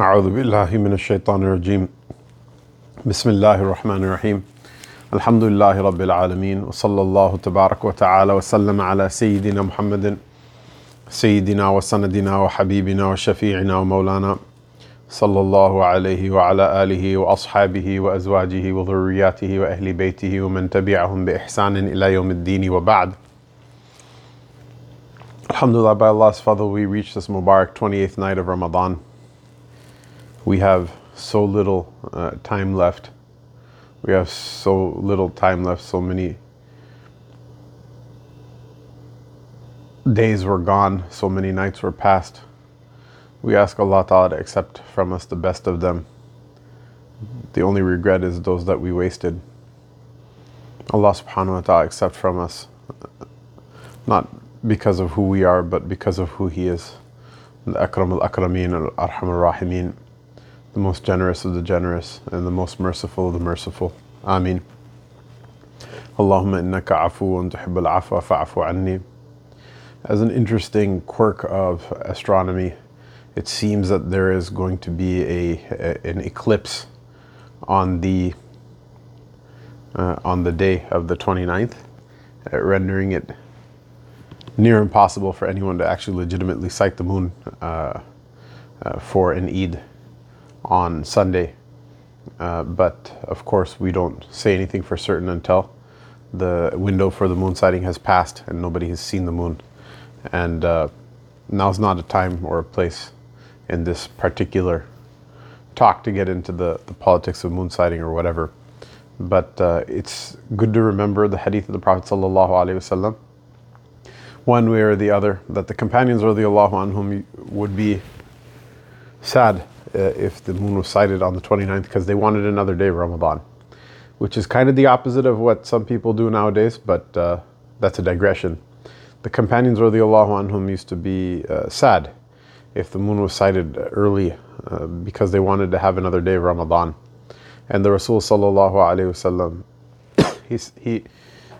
أعوذ بالله من الشيطان الرجيم. بسم الله الرحمن الرحيم. الحمد لله رب العالمين وصلى الله تبارك وتعالى وسلم على سيدنا محمد سيدنا وسندنا وحبيبنا وشفيعنا ومولانا صلى الله عليه وعلى آله وأصحابه وأزواجه وذرياته وأهل بيته ومن تبعهم بإحسان إلى يوم الدين وبعد. Alhamdulillah, by Allah's fadl, we reach this Mubarak 28th night of Ramadan. We have so little uh, time left. We have so little time left, so many days were gone, so many nights were passed. We ask Allah Ta'ala to accept from us the best of them. The only regret is those that we wasted. Allah subhanahu wa ta'ala accept from us, not because of who we are, but because of who He is. The Akram al Akrameen al Arham al Rahimin, the most generous of the generous, and the most merciful of the merciful. Ameen. Allahumma innaka afuun tuhibbul afwa fa'afu anni. As an interesting quirk of astronomy, it seems that there is going to be a, a an eclipse on the uh, on the day of the 29th, uh, rendering it near impossible for anyone to actually legitimately sight the moon uh, uh, for an Eid on Sunday. Uh, but of course, we don't say anything for certain until the window for the moon sighting has passed and nobody has seen the moon. And uh, now's not a time or a place in this particular talk to get into the, the politics of moon sighting or whatever. But uh, it's good to remember the hadith of the Prophet wasallam one way or the other, that the companions of the Allah on whom would be sad uh, if the moon was sighted on the 29th because they wanted another day Ramadan, which is kind of the opposite of what some people do nowadays, but uh, that's a digression. The companions of radiallahu anhum used to be uh, sad if the moon was sighted early uh, because they wanted to have another day Ramadan. And the Rasul sallallahu alayhi wasallam, he, he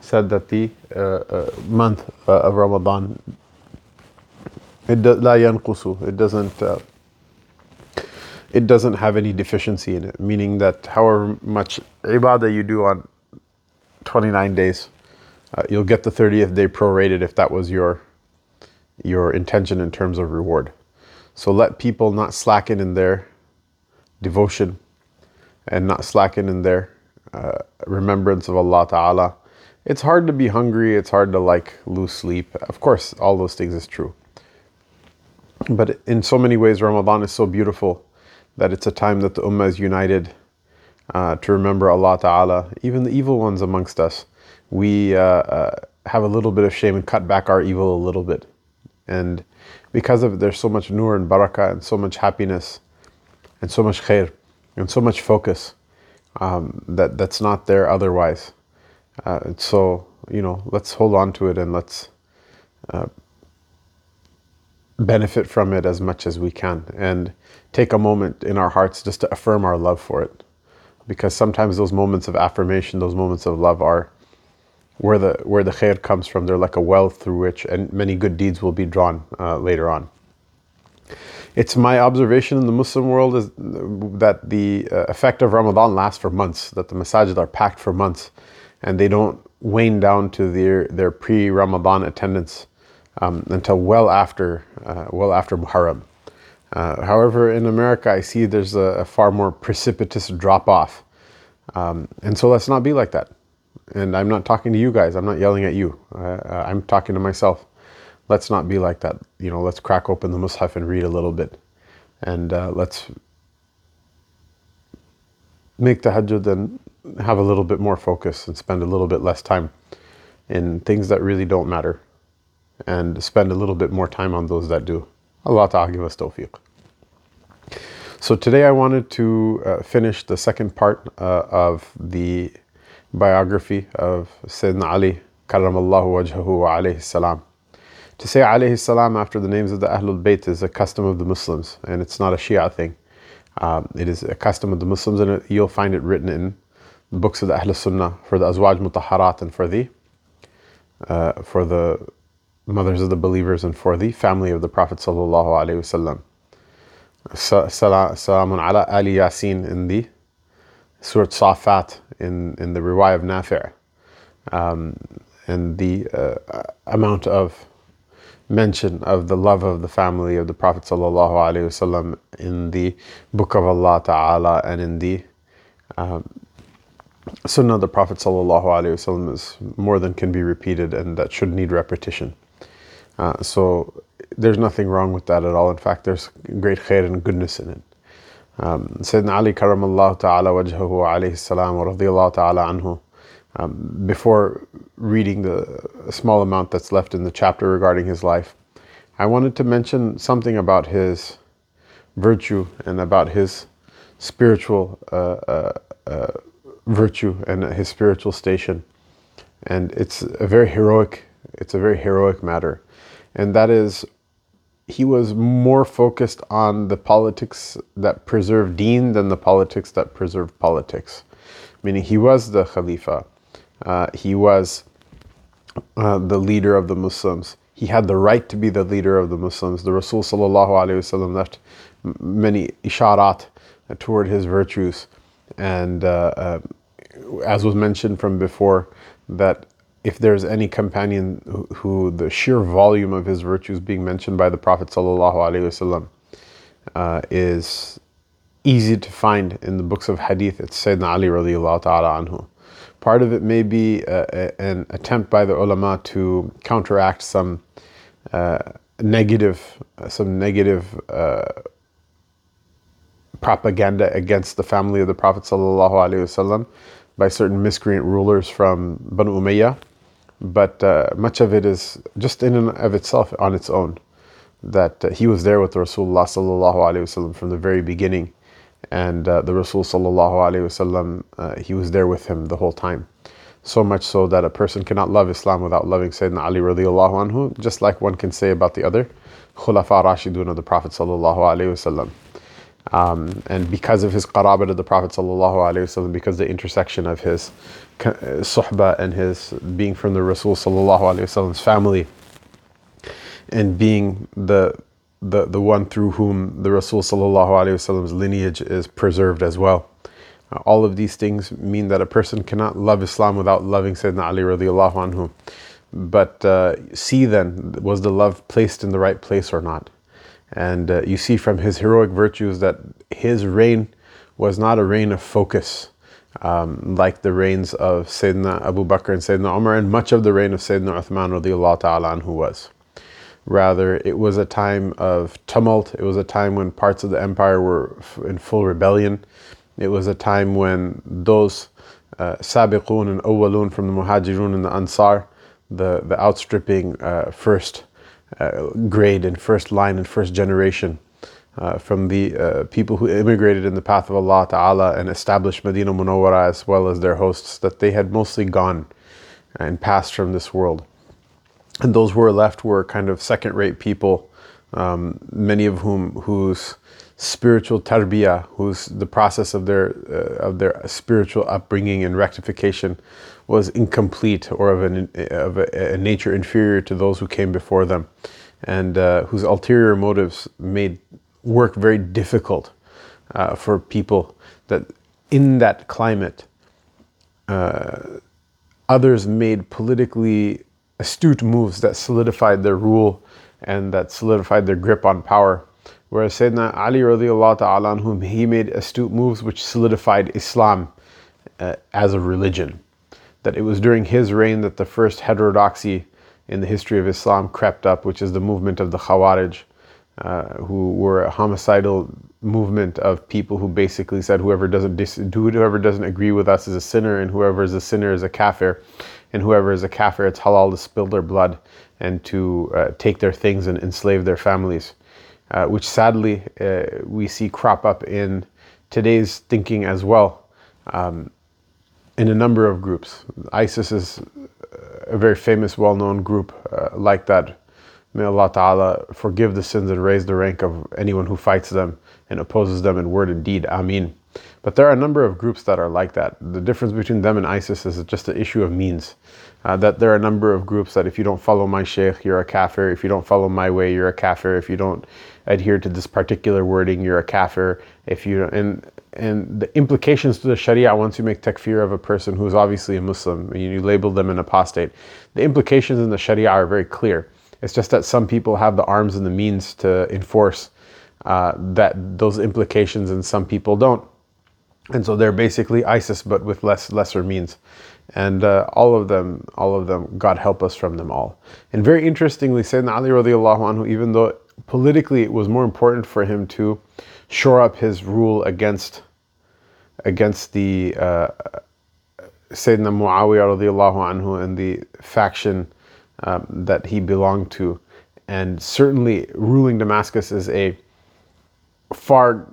said that the uh, uh, month of Ramadan, it, do, it doesn't it doesn't have any deficiency in it meaning that however much ibadah you do on 29 days uh, you'll get the 30th day prorated if that was your your intention in terms of reward so let people not slacken in their devotion and not slacken in their uh, remembrance of Allah Ta'ala it's hard to be hungry. It's hard to like lose sleep. Of course, all those things is true. But in so many ways, Ramadan is so beautiful that it's a time that the Ummah is united uh, to remember Allah Ta'ala, even the evil ones amongst us. We uh, uh, have a little bit of shame and cut back our evil a little bit. And because of it, there's so much nur and barakah and so much happiness and so much khair and so much focus um, that, that's not there otherwise. Uh, so, you know, let's hold on to it and let's uh, benefit from it as much as we can and take a moment in our hearts just to affirm our love for it. Because sometimes those moments of affirmation, those moments of love are where the where the khair comes from. They're like a well through which and many good deeds will be drawn uh, later on. It's my observation in the Muslim world is that the uh, effect of Ramadan lasts for months, that the masajid are packed for months and they don't wane down to their, their pre-Ramadan attendance um, until well after uh, well after Muharram. Uh, however, in America, I see there's a, a far more precipitous drop off, um, and so let's not be like that. And I'm not talking to you guys. I'm not yelling at you. Uh, I'm talking to myself. Let's not be like that. You know, let's crack open the Mus'haf and read a little bit, and uh, let's make tahajjud and have a little bit more focus and spend a little bit less time in things that really don't matter and spend a little bit more time on those that do. Allah Ta'ala give us tawfiq. So today I wanted to uh, finish the second part uh, of the biography of Sayyidina Ali Karamallahu wajhahu wa alayhi salam. To say alayhi salam after the names of the Ahlul Bayt is a custom of the Muslims and it's not a Shia thing. Um, it is a custom of the Muslims and you'll find it written in the books of the Ahl Sunnah for the Azwaj Mutahharat and for the uh, for the mothers of the believers and for the family of the Prophet sallallahu alaihi wasallam. Salamun ala Ali Yasin in the Surah Safat in, in the riwayah of Nafi' um, and the uh, amount of mention of the love of the family of the Prophet wasallam in the Book of Allah Ta'ala and in the um, Sunnah of the Prophet wasallam is more than can be repeated and that should need repetition. Uh, so there's nothing wrong with that at all. In fact, there's great khair and goodness in it. Um, Sayyidina Ali karamallahu ta'ala wajhahu alayhi salam wa radiyallahu ta'ala anhu um, before reading the small amount that's left in the chapter regarding his life, I wanted to mention something about his virtue and about his spiritual uh, uh, uh, virtue and his spiritual station. And it's a very heroic, it's a very heroic matter. And that is, he was more focused on the politics that preserve deen than the politics that preserve politics. Meaning he was the Khalifa uh, he was uh, the leader of the Muslims. He had the right to be the leader of the Muslims. The Rasul left many isharat toward his virtues, and uh, uh, as was mentioned from before, that if there's any companion who, who, the sheer volume of his virtues being mentioned by the Prophet sallallahu uh, is easy to find in the books of hadith, it's Sayyidina Ali radiallahu ta'ala anhu. Part of it may be uh, an attempt by the ulama to counteract some uh, negative, some negative uh, propaganda against the family of the Prophet sallallahu by certain miscreant rulers from Banu Umayyah. But uh, much of it is just in and of itself on its own. That uh, he was there with the Rasulullah sallallahu from the very beginning and uh, the Rasul sallallahu alaihi wasallam, uh, he was there with him the whole time. So much so that a person cannot love Islam without loving Sayyidina Ali radiallahu anhu, just like one can say about the other Khulafa Rashidun of the Prophet sallallahu alaihi wasallam. Um, and because of his qarabat of the Prophet wasallam, because the intersection of his uh, suhbah and his being from the Rasul wasallam's family, and being the the, the one through whom the Rasul Wasallam's lineage is preserved as well. Uh, all of these things mean that a person cannot love Islam without loving Sayyidina Ali radiallahu anhu. But uh, see then, was the love placed in the right place or not? And uh, you see from his heroic virtues that his reign was not a reign of focus. Um, like the reigns of Sayyidina Abu Bakr and Sayyidina Umar, and much of the reign of Sayyidina Uthman ta'ala anhu was. Rather, it was a time of tumult. It was a time when parts of the empire were in full rebellion. It was a time when those uh, sabiqun and awwalun from the muhajirun and the ansar, the, the outstripping uh, first uh, grade and first line and first generation uh, from the uh, people who immigrated in the path of Allah Ta'ala and established Medina Munawwara as well as their hosts, that they had mostly gone and passed from this world. And those who were left were kind of second-rate people, um, many of whom whose spiritual tarbiyah, whose the process of their uh, of their spiritual upbringing and rectification was incomplete or of, an, of a, a nature inferior to those who came before them, and uh, whose ulterior motives made work very difficult uh, for people that in that climate uh, others made politically astute moves that solidified their rule and that solidified their grip on power. Whereas Sayyidina Ali radiallahu ta'ala whom he made astute moves which solidified Islam uh, as a religion. That it was during his reign that the first heterodoxy in the history of Islam crept up, which is the movement of the Khawarij, uh, who were a homicidal movement of people who basically said whoever doesn't dis- whoever doesn't agree with us is a sinner, and whoever is a sinner is a kafir and whoever is a kafir, it's halal to spill their blood and to uh, take their things and enslave their families, uh, which sadly uh, we see crop up in today's thinking as well um, in a number of groups. ISIS is a very famous, well known group uh, like that. May Allah Ta'ala forgive the sins and raise the rank of anyone who fights them and opposes them in word and deed. Ameen. But there are a number of groups that are like that. The difference between them and ISIS is just an issue of means. Uh, that there are a number of groups that if you don't follow my sheikh, you're a kafir. If you don't follow my way, you're a kafir. If you don't adhere to this particular wording, you're a kafir. If you and and the implications to the Sharia once you make takfir of a person who is obviously a Muslim, you label them an apostate. The implications in the Sharia are very clear. It's just that some people have the arms and the means to enforce uh, that those implications, and some people don't. And so they're basically ISIS, but with less lesser means. And uh, all of them, all of them, God help us from them all. And very interestingly, Sayyidina Ali radiallahu anhu, even though politically it was more important for him to shore up his rule against against the uh, Sayyidina Muawiyah anhu and the faction um, that he belonged to. And certainly ruling Damascus is a far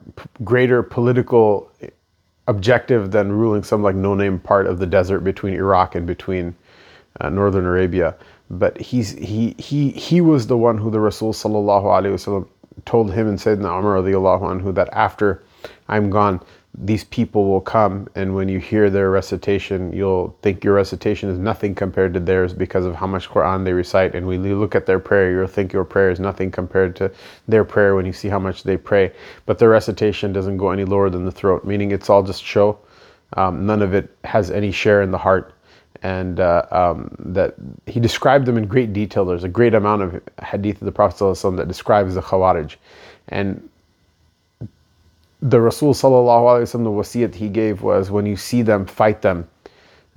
greater political objective than ruling some like no-name part of the desert between Iraq and between uh, northern Arabia. But he's he he he was the one who the Rasul wasallam told him and Sayyidina Umar anhu that after I'm gone, these people will come and when you hear their recitation you'll think your recitation is nothing compared to theirs because of how much quran they recite. And when you look at their prayer you'll think your prayer is nothing compared to their prayer when you see how much they pray. But their recitation doesn't go any lower than the throat meaning it's all just show. Um, none of it has any share in the heart and uh, um, that he described them in great detail there's a great amount of hadith of the prophet that describes the khawarij and the Rasul wasallam, the wasiyat he gave was when you see them, fight them,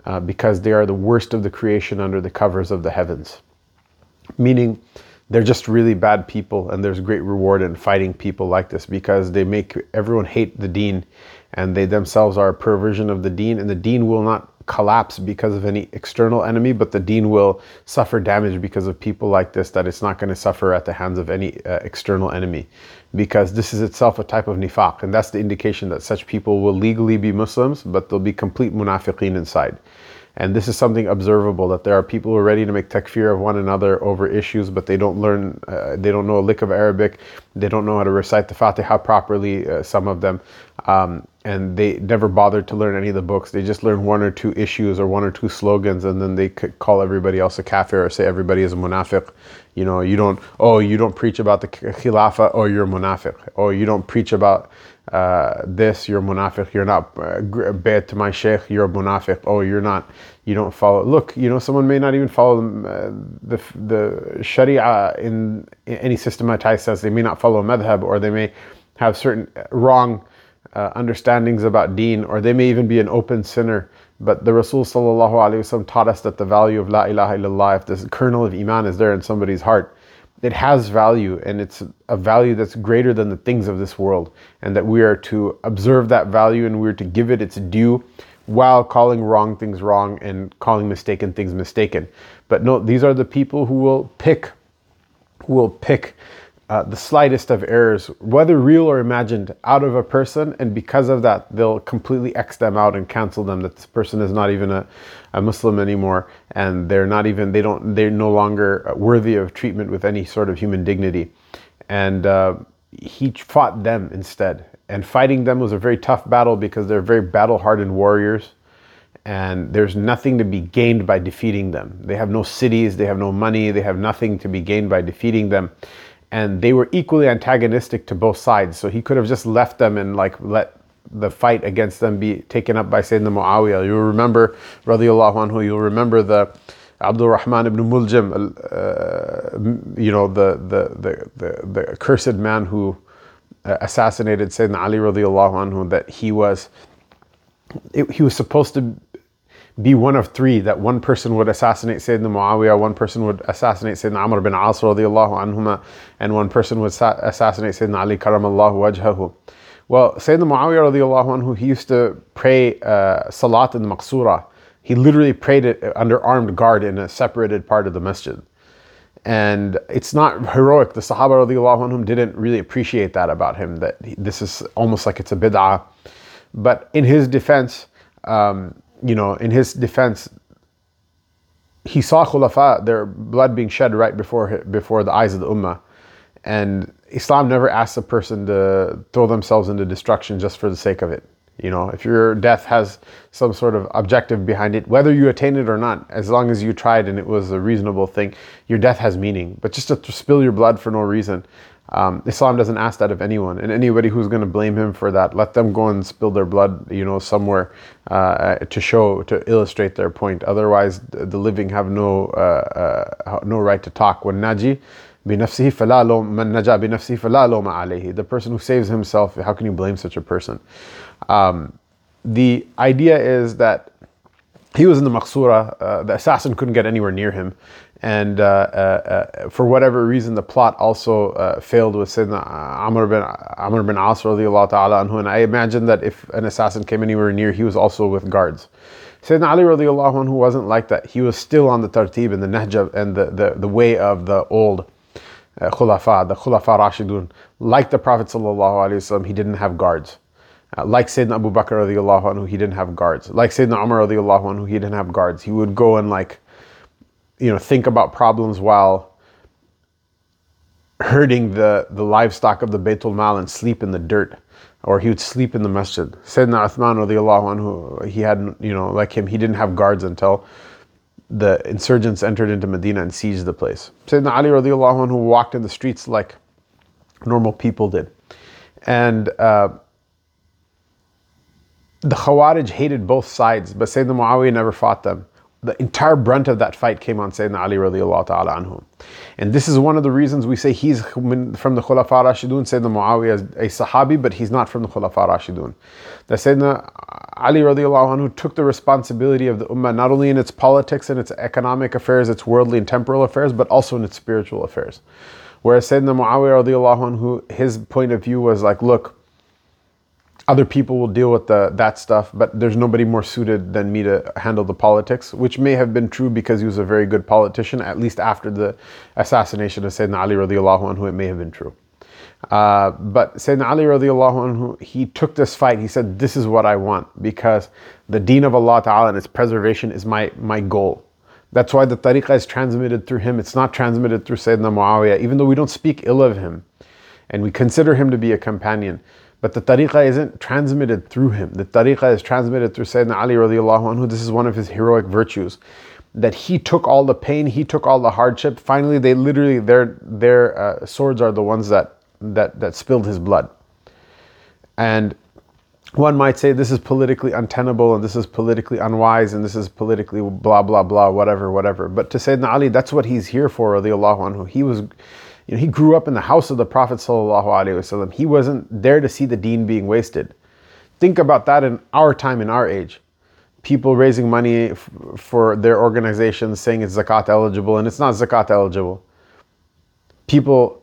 uh, because they are the worst of the creation under the covers of the heavens. Meaning, they're just really bad people, and there's great reward in fighting people like this because they make everyone hate the Deen, and they themselves are a perversion of the Deen, and the Deen will not collapse because of any external enemy, but the deen will suffer damage because of people like this, that it's not going to suffer at the hands of any uh, external enemy. Because this is itself a type of nifaq, and that's the indication that such people will legally be Muslims, but they'll be complete munafiqeen inside. And this is something observable that there are people who are ready to make takfir of one another over issues, but they don't learn, uh, they don't know a lick of Arabic, they don't know how to recite the Fatiha properly, uh, some of them, um, and they never bothered to learn any of the books. They just learn one or two issues or one or two slogans, and then they could call everybody else a kafir or say everybody is a munafiq. You know, you don't, oh, you don't preach about the khilafah, oh, you're a munafiq. Oh, you don't preach about uh, this, you're munafiq, you're not uh, bad to my sheikh, you're a munafiq, oh, you're not, you don't follow. Look, you know, someone may not even follow uh, the, the sharia in, in, any systematized sense. They may not follow a madhab or they may have certain wrong uh, understandings about deen or they may even be an open sinner. But the Rasul taught us that the value of La ilaha illallah, if this kernel of Iman is there in somebody's heart, it has value and it's a value that's greater than the things of this world and that we are to observe that value and we're to give it its due while calling wrong things wrong and calling mistaken things mistaken but no these are the people who will pick who will pick uh, the slightest of errors, whether real or imagined, out of a person, and because of that, they'll completely X them out and cancel them. That this person is not even a, a Muslim anymore, and they're not even they don't they're no longer worthy of treatment with any sort of human dignity. And uh, he fought them instead, and fighting them was a very tough battle because they're very battle-hardened warriors and there's nothing to be gained by defeating them. They have no cities, they have no money, they have nothing to be gained by defeating them and they were equally antagonistic to both sides. So he could have just left them and like let the fight against them be taken up by Sayyidina Muawiyah. You'll remember, radiallahu anhu, you'll remember the Abdul Rahman ibn Muljam, uh, you know, the, the, the, the, the accursed man who uh, assassinated Sayyidina Ali radiallahu anhu, that he was, it, he was supposed to be one of three that one person would assassinate Sayyidina Muawiyah, one person would assassinate Sayyidina Amr bin As radiallahu anhuma, and one person would sa- assassinate Sayyidina Ali karamallahu wajhahu. Well, Sayyidina Muawiyah radiallahu anhu, he used to pray uh, Salat in Maqsura. He literally prayed it under armed guard in a separated part of the masjid. And it's not heroic. The Sahaba radiallahu anhum didn't really appreciate that about him, that this is almost like it's a bid'ah. But in his defense, um, you know, in his defense, he saw khulafa, their blood being shed right before before the eyes of the ummah. And Islam never asks a person to throw themselves into destruction just for the sake of it. You know, if your death has some sort of objective behind it, whether you attain it or not, as long as you tried and it was a reasonable thing, your death has meaning. But just to spill your blood for no reason, Um, Islam doesn't ask that of anyone, and anybody who's going to blame him for that, let them go and spill their blood, you know, somewhere uh, to show, to illustrate their point. Otherwise, the living have no uh, uh, no right to talk. When naji بنفسه فلا لوم من نجا بنفسه فلا لوم عليه. The person who saves himself, how can you blame such a person? Um, the idea is that he was in the Maqsura, uh, the assassin couldn't get anywhere near him. and uh, uh, uh for whatever reason, the plot also uh, failed with Sayyidina Amr bin, Amr bin As ta'ala anhu. And I imagine that if an assassin came anywhere near, he was also with guards. Sayyidina Ali radiallahu anhu wasn't like that. He was still on the tartib and the nahja and the, the, the way of the old uh, khulafa, the khulafa rashidun. Like the Prophet sallallahu alaihi wasallam, he didn't have guards. Uh, like Sayyidina Abu Bakr radiallahu anhu, he didn't have guards. Like Sayyidina Umar radiallahu anhu, he didn't have guards. He would go and like, you know, think about problems while herding the, the livestock of the Baytul Mal and sleep in the dirt. Or he would sleep in the masjid. Sayyidina Uthman anhu, he had, you know, like him, he didn't have guards until the insurgents entered into Medina and seized the place. Sayyidina Ali radiallahu anhu walked in the streets like normal people did. And uh, the Khawarij hated both sides, but Sayyidina Muawiyah never fought them. The entire brunt of that fight came on Sayyidina Ali radiallahu ta'ala anhu. And this is one of the reasons we say he's from the Khulafa Rashidun. Sayyidina Muawiyah is a Sahabi, but he's not from the Khulafa Rashidun. That Sayyidina Ali radiallahu anhu took the responsibility of the Ummah not only in its politics and its economic affairs, its worldly and temporal affairs, but also in its spiritual affairs. Whereas Sayyidina Muawiyah radiallahu anhu, his point of view was like, look, other people will deal with the, that stuff, but there's nobody more suited than me to handle the politics, which may have been true because he was a very good politician, at least after the assassination of Sayyidina Ali radiallahu anhu, it may have been true. Uh, but Sayyidina Ali radiallahu anhu, he took this fight, he said, this is what I want because the deen of Allah ta'ala and its preservation is my, my goal. That's why the tariqah is transmitted through him. It's not transmitted through Sayyidina Muawiyah, even though we don't speak ill of him and we consider him to be a companion. But the tariqah isn't transmitted through him. The tariqah is transmitted through Sayyidina Ali radiallahu anhu. This is one of his heroic virtues. That he took all the pain, he took all the hardship. Finally, they literally, their, their uh, swords are the ones that, that, that spilled his blood. And one might say this is politically untenable and this is politically unwise and this is politically blah, blah, blah, whatever, whatever. But to Sayyidina Ali, that's what he's here for, radiallahu anhu. He was you know, he grew up in the house of the Prophet ﷺ. He wasn't there to see the deen being wasted. Think about that in our time, in our age. People raising money f- for their organizations saying it's zakat eligible and it's not zakat eligible. People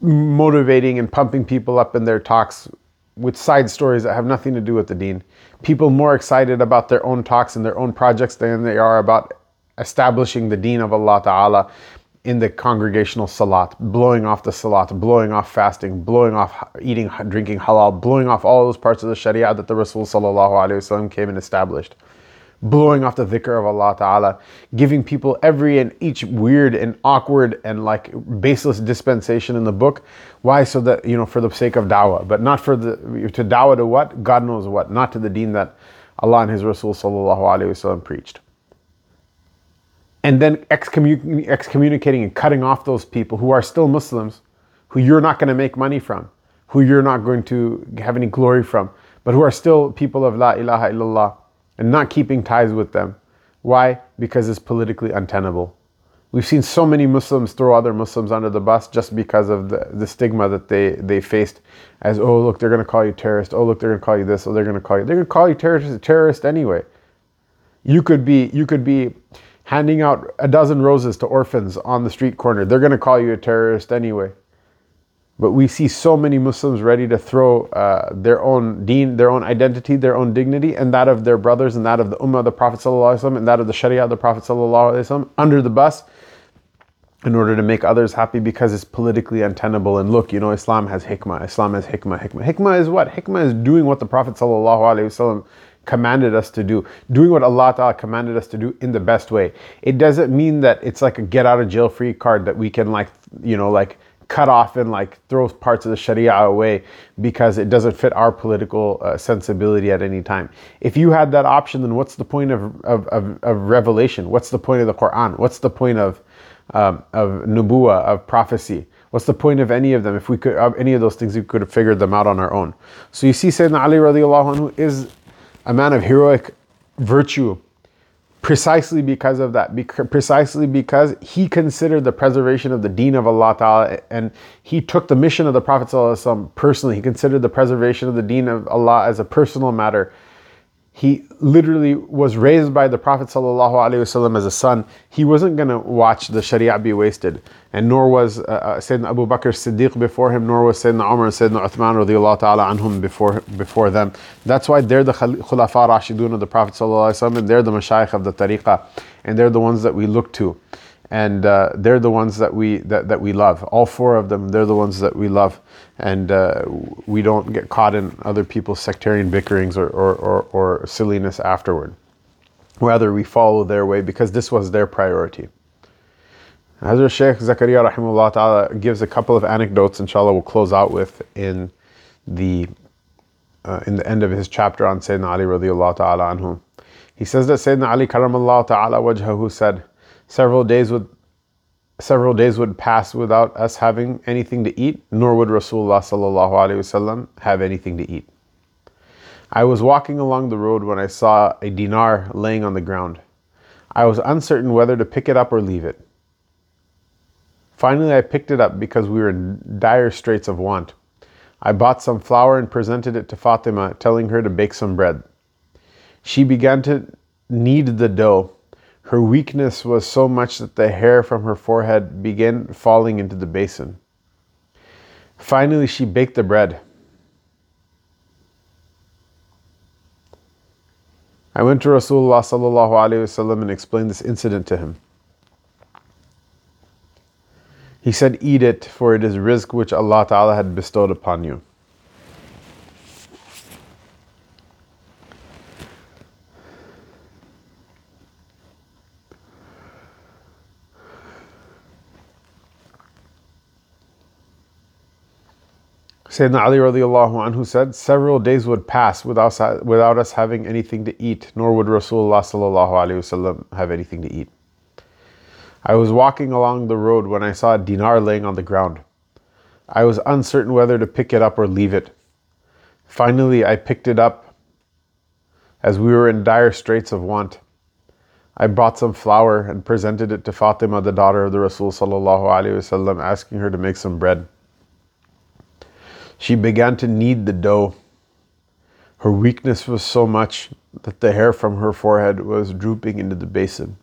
motivating and pumping people up in their talks with side stories that have nothing to do with the deen. People more excited about their own talks and their own projects than they are about establishing the deen of Allah Ta'ala in the congregational salat, blowing off the salat, blowing off fasting, blowing off eating, drinking halal, blowing off all those parts of the sharia that the Rasul wasallam came and established, blowing off the dhikr of Allah Ta'ala, giving people every and each weird and awkward and like baseless dispensation in the book. Why? So that, you know, for the sake of dawah, but not for the, to dawah to what? God knows what, not to the deen that Allah and His Rasul Sallallahu preached and then excommun- excommunicating and cutting off those people who are still Muslims, who you're not going to make money from, who you're not going to have any glory from, but who are still people of La ilaha illallah, and not keeping ties with them. Why? Because it's politically untenable. We've seen so many Muslims throw other Muslims under the bus just because of the, the stigma that they, they faced as, oh, look, they're going to call you terrorist. Oh, look, they're going to call you this. Oh, they're going to call you. They're going to call you terrorist, terrorist anyway. You could be, you could be handing out a dozen roses to orphans on the street corner. They're going to call you a terrorist anyway. But we see so many Muslims ready to throw uh, their own deen, their own identity, their own dignity, and that of their brothers, and that of the Ummah of the Prophet ﷺ, and that of the Sharia of the Prophet ﷺ under the bus in order to make others happy because it's politically untenable. And look, you know, Islam has hikmah. Islam has hikmah. Hikmah. Hikmah is what? Hikmah is doing what the Prophet ﷺ commanded us to do, doing what Allah Ta'ala commanded us to do in the best way. It doesn't mean that it's like a get out of jail free card that we can like, you know, like cut off and like throw parts of the Sharia away because it doesn't fit our political uh, sensibility at any time. If you had that option, then what's the point of, of, of, of revelation? What's the point of the Quran? What's the point of, um, of nubuwa, of prophecy? What's the point of any of them? If we could, uh, any of those things, we could have figured them out on our own. So you see, Sayyidina Ali radiallahu anhu is a man of heroic virtue precisely because of that, precisely because he considered the preservation of the deen of Allah Ta'ala and he took the mission of the Prophet personally. He considered the preservation of the deen of Allah as a personal matter he literally was raised by the Prophet ﷺ as a son. He wasn't going to watch the Sharia be wasted. And nor was uh, uh, Sayyidina Abu Bakr Siddiq before him, nor was Sayyidina Umar and Sayyidina Uthman ta'ala anhum before, before them. That's why they're the Khulafa Rashidun of the Prophet ﷺ and they're the Mashaykh of the Tariqah. And they're the ones that we look to and uh, they're the ones that we that, that we love. All four of them, they're the ones that we love, and uh, we don't get caught in other people's sectarian bickerings or, or, or, or silliness afterward. Rather, we follow their way because this was their priority. Hazrat Sheikh Zakaria rahimahullah ta'ala gives a couple of anecdotes, inshallah, we'll close out with in the uh, in the end of his chapter on Sayyidina Ali radiallahu ta'ala anhu. He says that Sayyidina Ali karamallahu ta'ala wajhahu said, Several days would several days would pass without us having anything to eat, nor would Rasulullah sallallahu alaihi wasallam have anything to eat. I was walking along the road when I saw a dinar laying on the ground. I was uncertain whether to pick it up or leave it. Finally, I picked it up because we were in dire straits of want. I bought some flour and presented it to Fatima, telling her to bake some bread. She began to knead the dough her weakness was so much that the hair from her forehead began falling into the basin. Finally, she baked the bread. I went to Rasulullah sallallahu and explained this incident to him. He said, Eat it, for it is rizq which Allah Ta'ala had bestowed upon you. Sayyidina Ali radiallahu anhu said, several days would pass without, without us having anything to eat, nor would Rasulullah sallallahu alaihi wasallam have anything to eat. I was walking along the road when I saw a dinar laying on the ground. I was uncertain whether to pick it up or leave it. Finally, I picked it up as we were in dire straits of want. I bought some flour and presented it to Fatima, the daughter of the Rasul sallallahu asking her to make some bread. She began to knead the dough. Her weakness was so much that the hair from her forehead was drooping into the basin.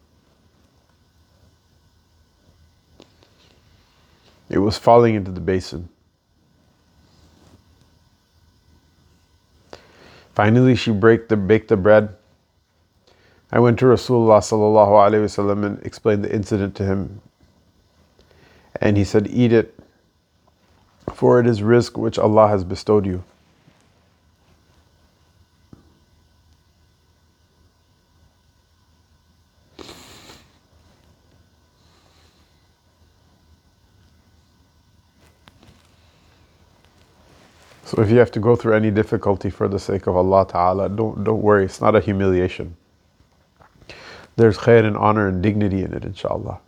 It was falling into the basin. Finally, she baked the, baked the bread. I went to Rasulullah and explained the incident to him. And he said, "Eat it for it is rizq which Allah has bestowed you. So if you have to go through any difficulty for the sake of Allah Ta'ala, don't, don't worry, it's not a humiliation. There's khair and honor and dignity in it, inshallah.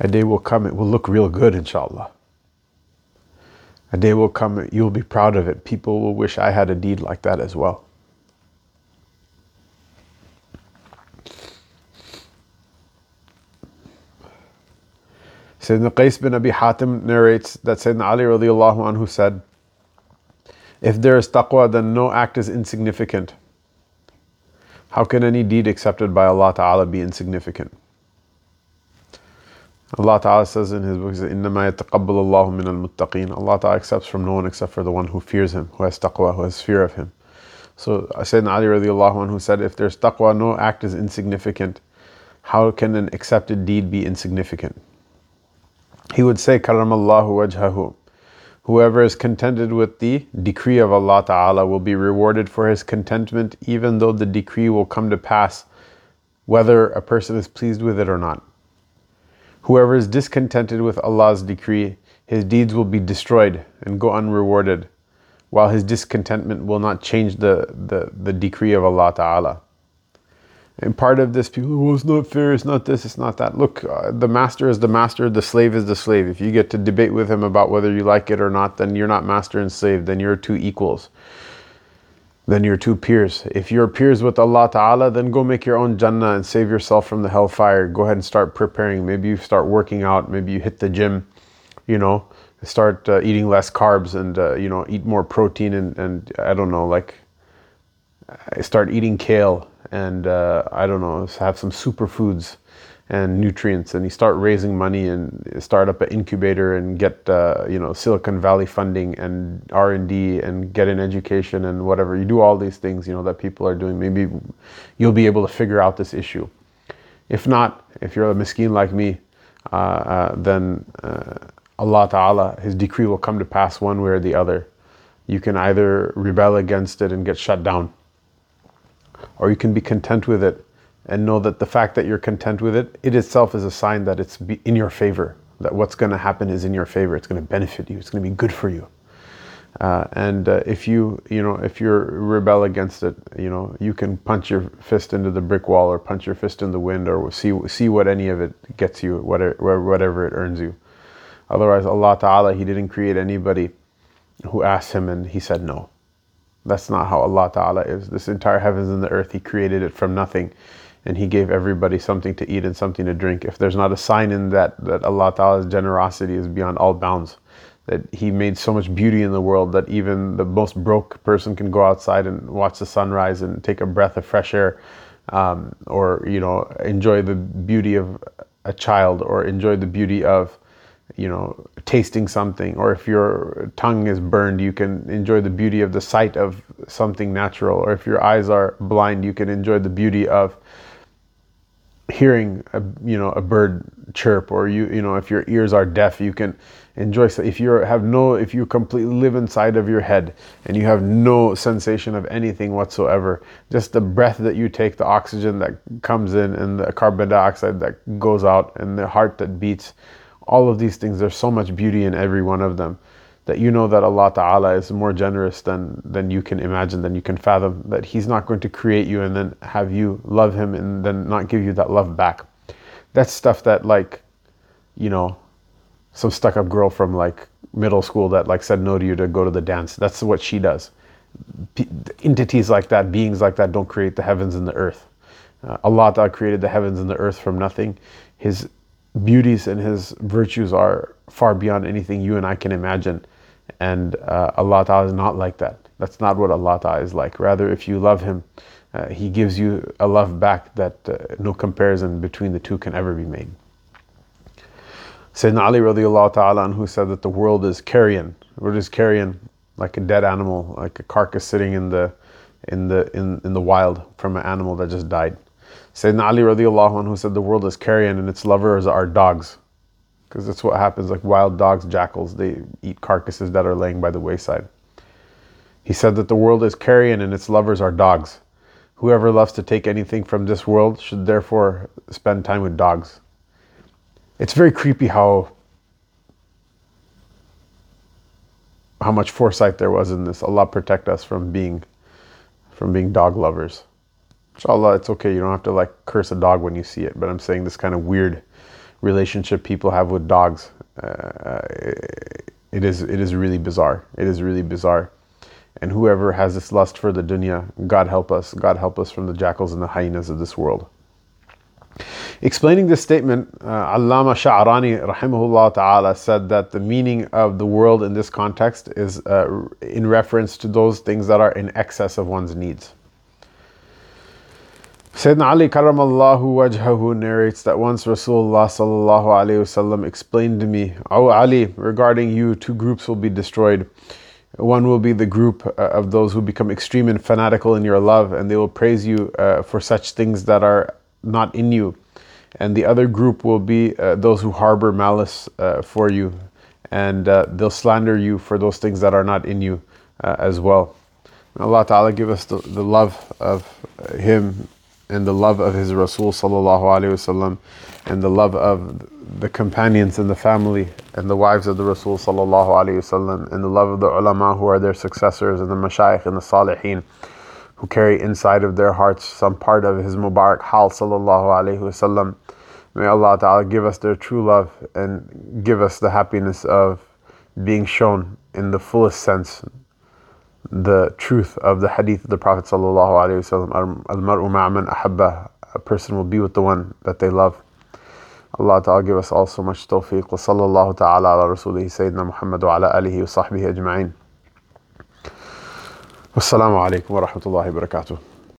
A day will come, it will look real good, inshallah. A day will come, you'll be proud of it. People will wish I had a deed like that as well. Sayyidina Qais bin Abi Hazim narrates that Sayyidina Ali radiallahu anhu said, If there is taqwa, then no act is insignificant. How can any deed accepted by Allah Ta'ala be insignificant? Allah Ta'ala says in His book, إِنَّمَا يَتَقَبَّلُ اللَّهُ مِنَ الْمُتَّقِينَ Allah Ta'ala accepts from no one except for the one who fears Him, who has taqwa, who has fear of Him. So Sayyidina Ali radiallahu anhu said, if there's taqwa, no act is insignificant. How can an accepted deed be insignificant? He would say, Karamallahu wajhahu. Whoever is contented with the decree of Allah Ta'ala will be rewarded for his contentment, even though the decree will come to pass, whether a person is pleased with it or not. Whoever is discontented with Allah's decree, his deeds will be destroyed and go unrewarded, while his discontentment will not change the, the, the decree of Allah Ta'ala. And part of this, people, well, it's not fair, it's not this, it's not that. Look, uh, the master is the master, the slave is the slave. If you get to debate with him about whether you like it or not, then you're not master and slave, then you're two equals. Then you're two peers. If you're peers with Allah Ta'ala, then go make your own Jannah and save yourself from the hellfire. Go ahead and start preparing. Maybe you start working out, maybe you hit the gym, you know, start uh, eating less carbs and, uh, you know, eat more protein and, and I don't know, like, start eating kale and uh, I don't know, have some superfoods and nutrients, and you start raising money and start up an incubator and get uh, you know Silicon Valley funding and R and D and get an education and whatever. You do all these things, you know that people are doing. Maybe you'll be able to figure out this issue. If not, if you're a miskin like me, uh, uh, then uh, Allah Ta'ala, His decree will come to pass one way or the other. You can either rebel against it and get shut down or you can be content with it and know that the fact that you're content with it, it itself is a sign that it's in your favor, that what's going to happen is in your favor. It's going to benefit you. It's going to be good for you. Uh, and uh, if you, you know, if you rebel against it, you know, you can punch your fist into the brick wall or punch your fist in the wind or see see what any of it gets you, whatever whatever it earns you. Otherwise, Allah Taala, He didn't create anybody who asked Him and He said no. That's not how Allah Ta'ala is. This entire heavens and the earth, He created it from nothing. And He gave everybody something to eat and something to drink. If there's not a sign in that that Allah Ta'ala's generosity is beyond all bounds, that He made so much beauty in the world that even the most broke person can go outside and watch the sunrise and take a breath of fresh air, um, or you know, enjoy the beauty of a child, or enjoy the beauty of you know, tasting something, or if your tongue is burned, you can enjoy the beauty of the sight of something natural, or if your eyes are blind, you can enjoy the beauty of hearing a you know a bird chirp or you you know if your ears are deaf you can enjoy if you have no if you completely live inside of your head and you have no sensation of anything whatsoever just the breath that you take the oxygen that comes in and the carbon dioxide that goes out and the heart that beats all of these things, there's so much beauty in every one of them that you know that Allah Ta'ala is more generous than, than you can imagine, than you can fathom, that He's not going to create you and then have you love Him and then not give you that love back. That's stuff that, like, you know, some stuck up girl from like middle school that like said no to you to go to the dance. That's what she does. P- entities like that, beings like that, don't create the heavens and the earth. Uh, Allah Ta'ala created the heavens and the earth from nothing. His beauties and his virtues are far beyond anything you and I can imagine. And uh, Allah Ta'ala is not like that. That's not what Allah Ta'ala is like. Rather, if you love Him, uh, He gives you a love back that uh, no comparison between the two can ever be made. Sayyidina Ali radiallahu ta'ala who said that the world is carrion. World is carrion like a dead animal, like a carcass sitting in the in the in, in the wild from an animal that just died. Sayyidina Ali radiallahu anhu said the world is carrion and its lovers are dogs. Because that's what happens, like wild dogs, jackals, they eat carcasses that are laying by the wayside. He said that the world is carrion and its lovers are dogs. Whoever loves to take anything from this world should therefore spend time with dogs. It's very creepy how how much foresight there was in this. Allah protect us from being from being dog lovers. Inshallah, it's okay. You don't have to like curse a dog when you see it. But I'm saying this kind of weird relationship people have with dogs. Uh, it is it is really bizarre. It is really bizarre. And whoever has this lust for the dunya, God help us. God help us from the jackals and the hyenas of this world. Explaining this statement, uh, Allama Sha'rani rahimahullah ta'ala said that the meaning of the world in this context is uh, in reference to those things that are in excess of one's needs. Sayyidina Ali karamallahu wajhahu narrates that once Rasulullah sallallahu wasallam explained to me, O Ali, regarding you, two groups will be destroyed. One will be the group uh, of those who become extreme and fanatical in your love, and they will praise you uh, for such things that are not in you. And the other group will be uh, those who harbor malice uh, for you, and uh, they'll slander you for those things that are not in you uh, as well. Allah Ta'ala give us the, the love of Him and the love of his Rasul sallallahu alaihi wasallam and the love of the companions and the family and the wives of the Rasul sallallahu alaihi wasallam and the love of the ulama who are their successors and the mashayikh and the salihin who carry inside of their hearts some part of His Mubarak Hal sallallahu alayhi wasallam. May Allah Ta'ala give us their true love and give us the happiness of being shown in the fullest sense the truth of the hadith of the Prophet sallallahu. Al-mar'u ma'aman ahabba. A person will be with the one that they love. Allah Ta'ala give us all so much tawfiq. Wa sallallahu ta'ala ala rasulihi Sayyidina Muhammad wa ala alihi wa sahbihi ajma'in. Wassalamu alaikum wa rahmatullahi wa barakatuh.